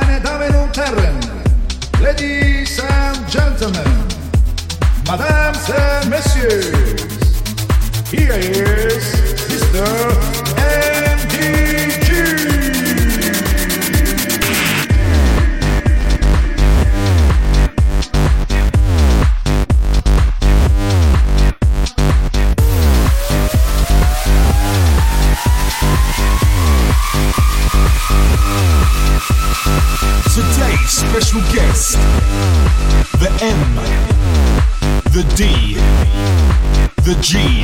meine Damen und Herren, Ladies and Gentlemen, Madames and Messieurs, here is Mr. A. the G.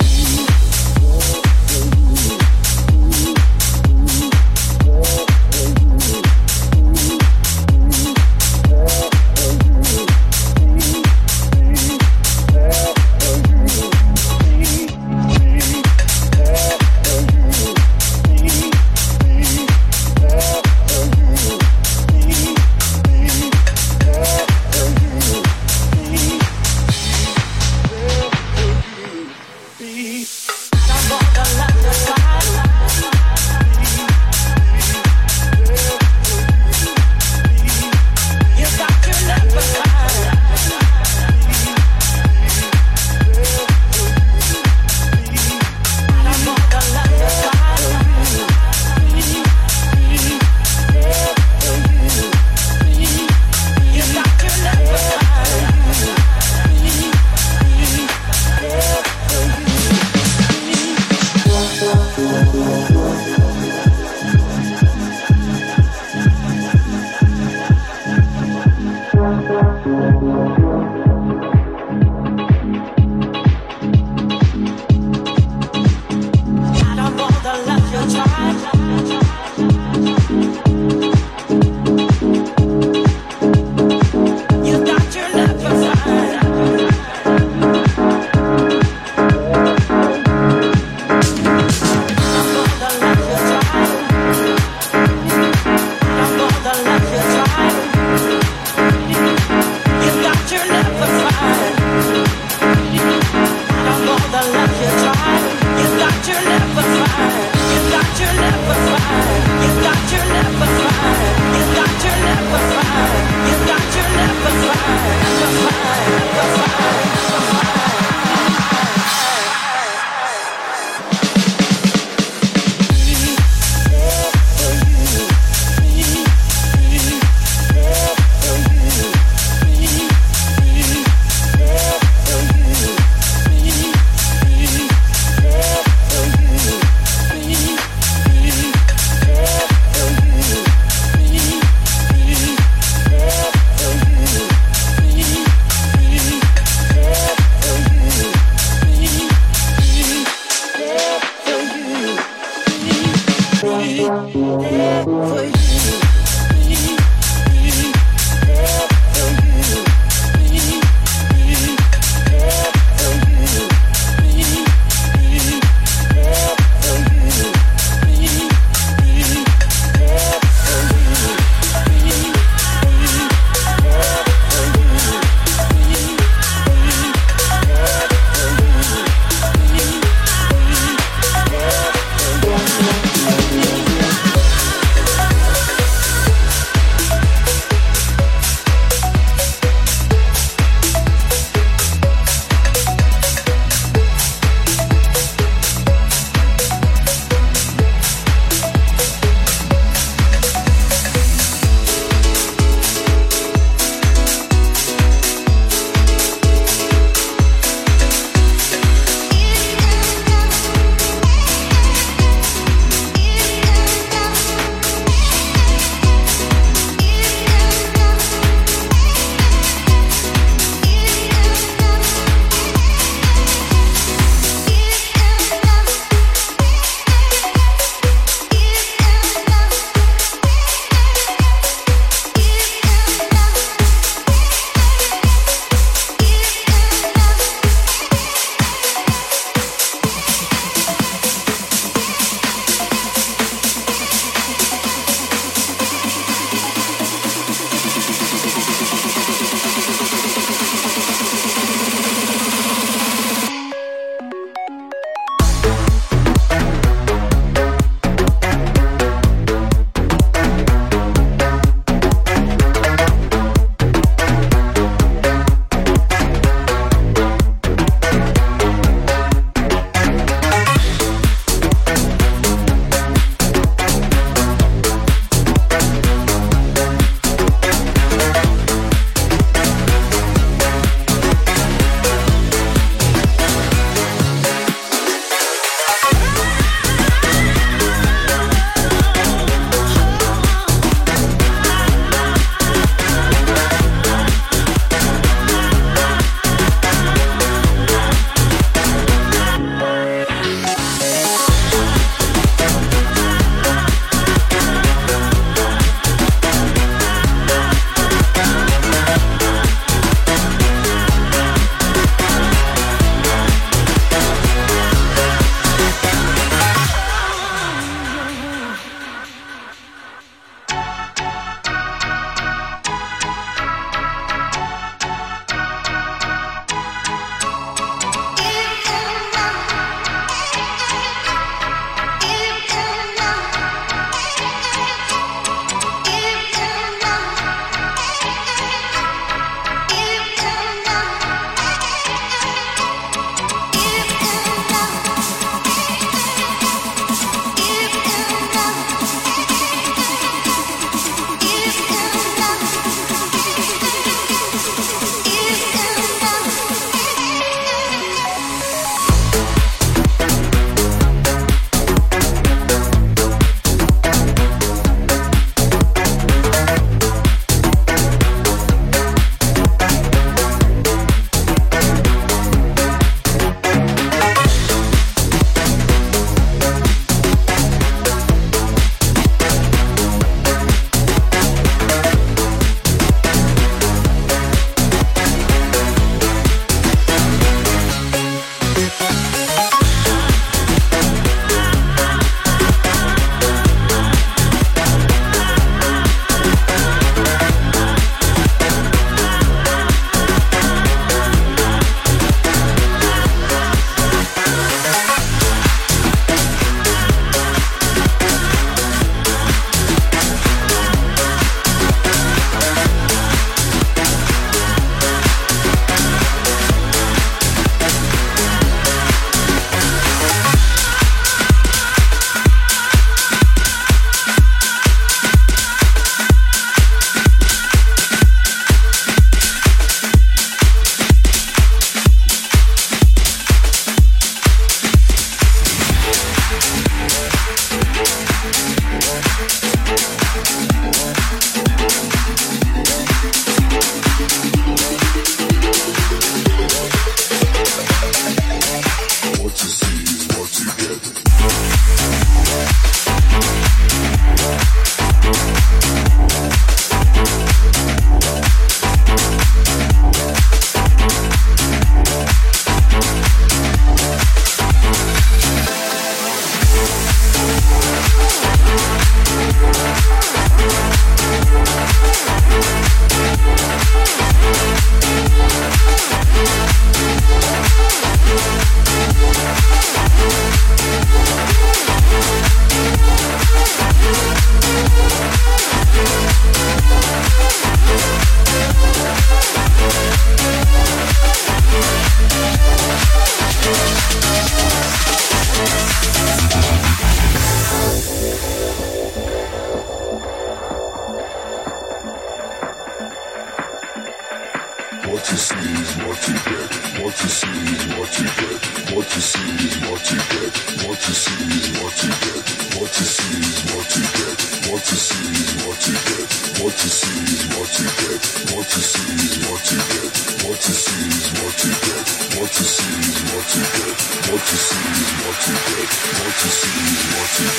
what you see is what you get, what you see is what you get, what you see is what you get, what you see is what you get, what you see is what you get, what you see is what you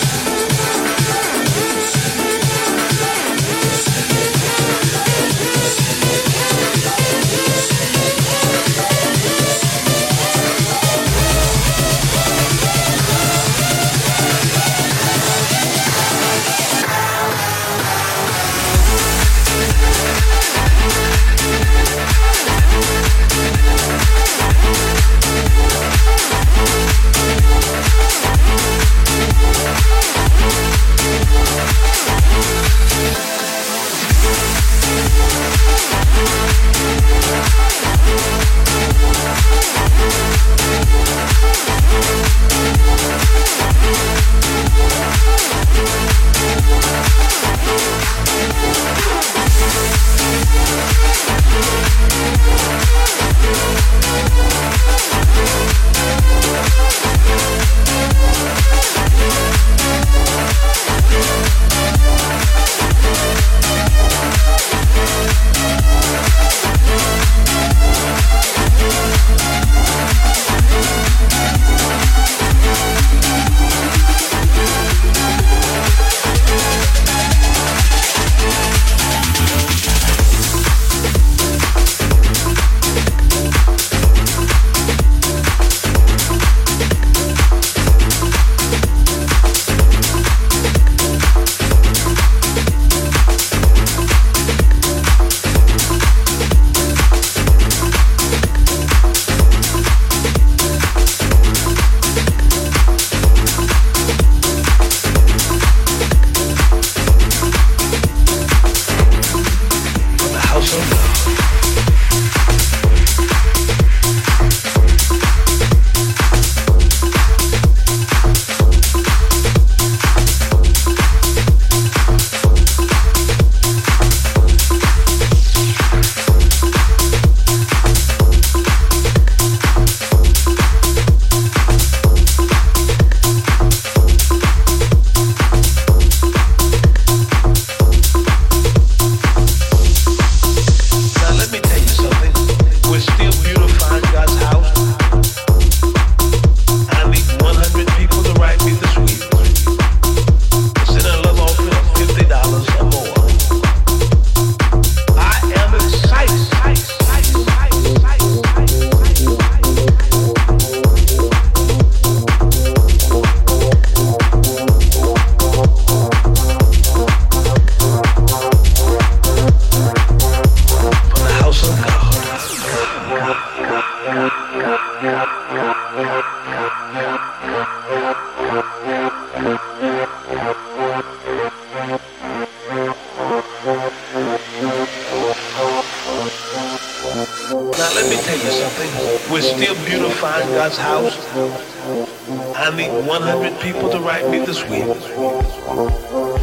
get. Música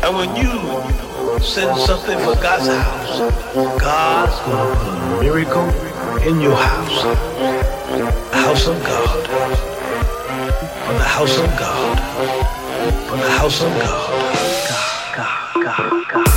And when you send something for God's house, God's gonna put a miracle in your house. The house of God. From the house of God. From the house of God. God, God, God, God.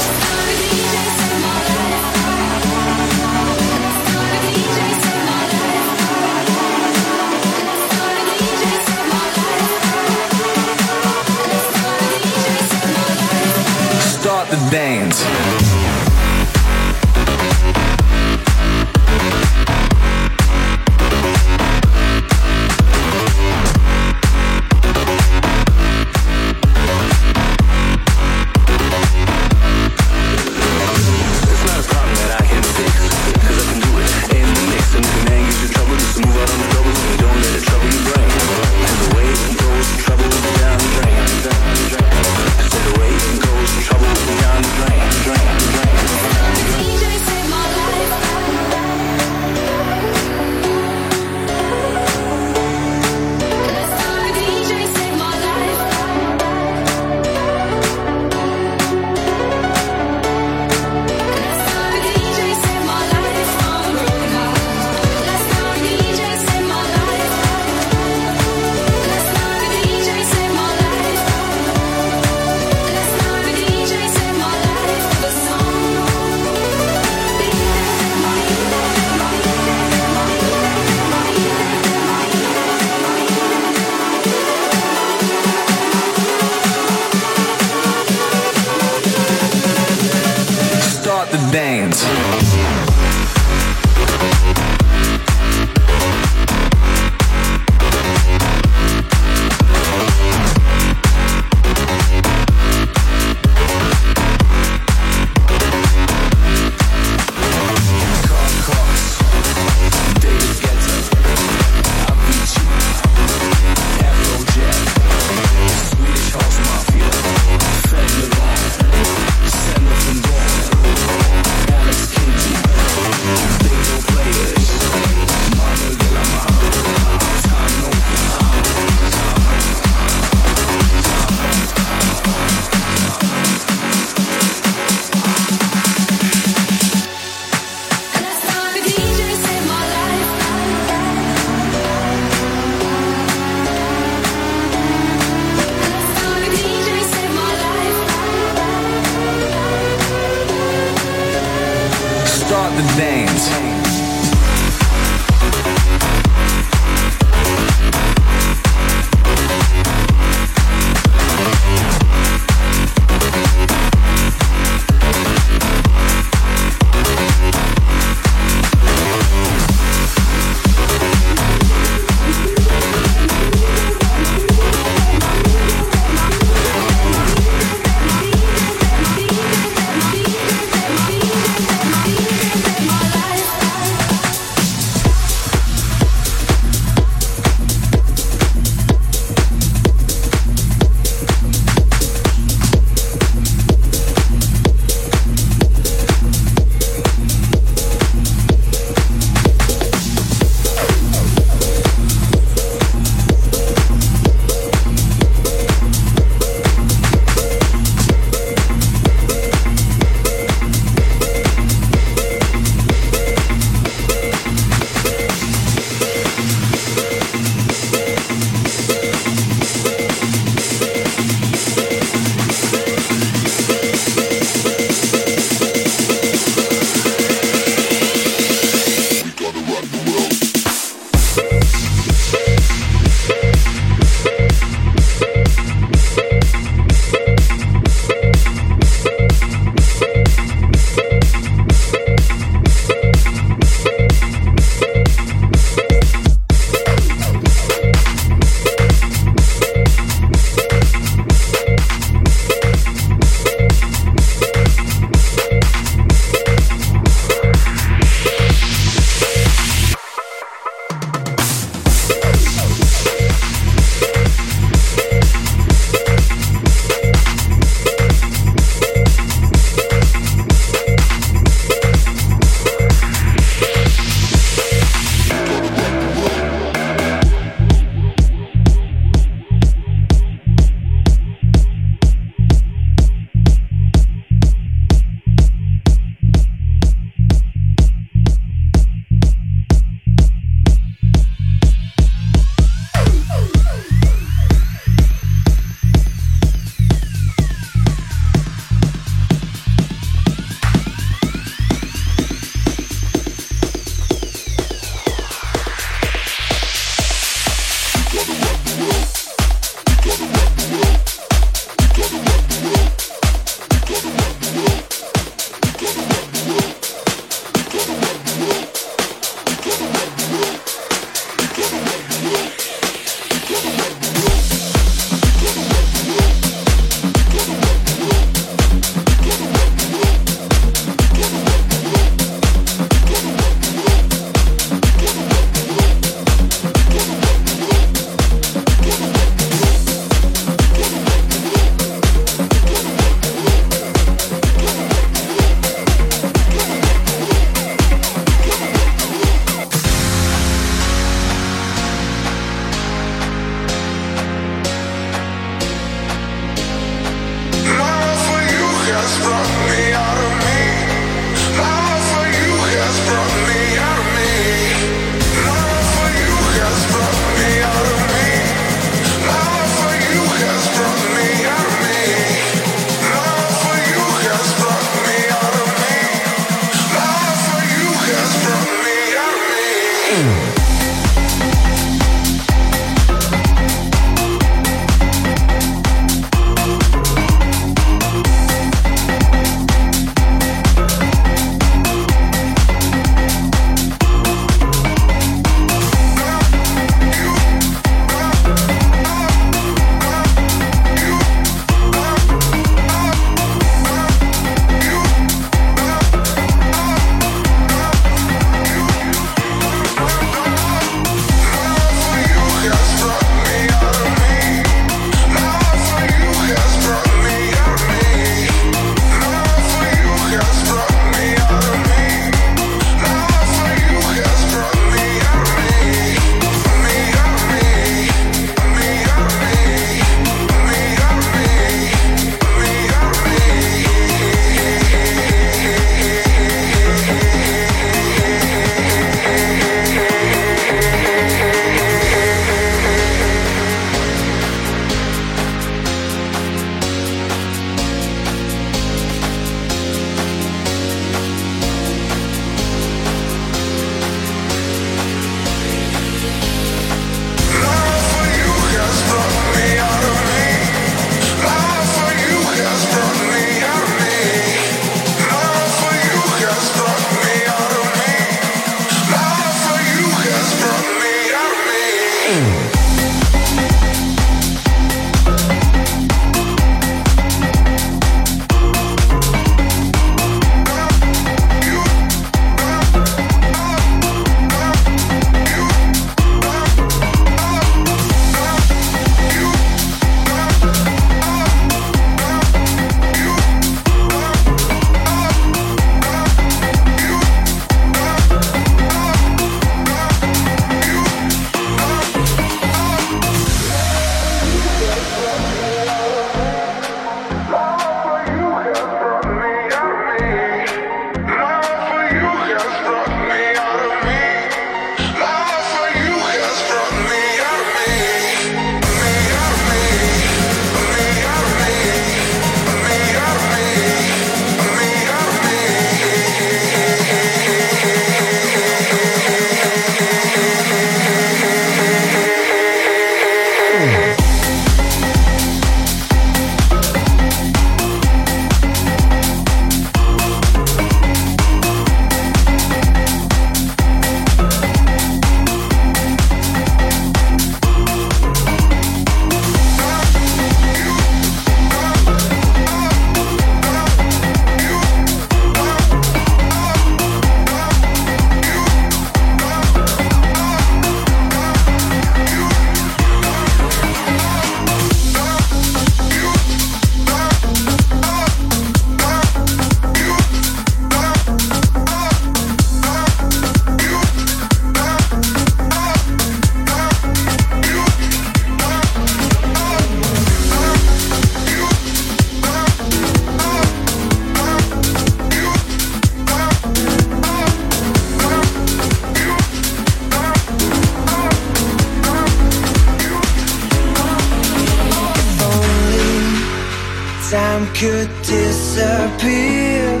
could disappear.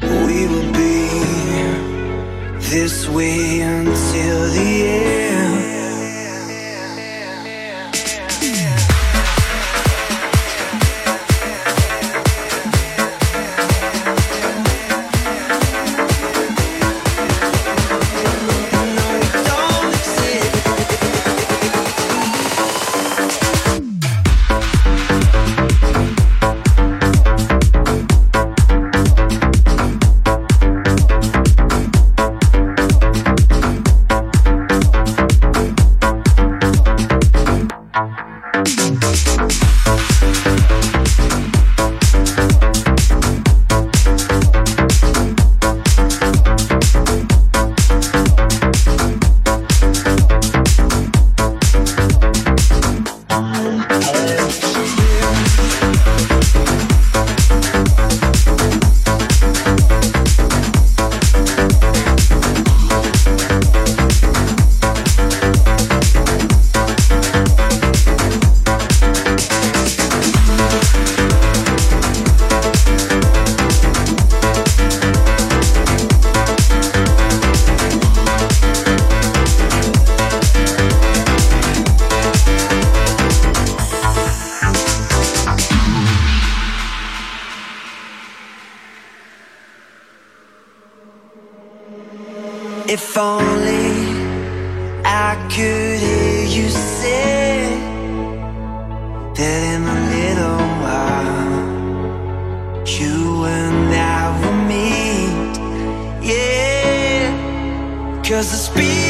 We will be this way until the end. If only I could hear you say That in a little while You and I will meet. Yeah Cause the speed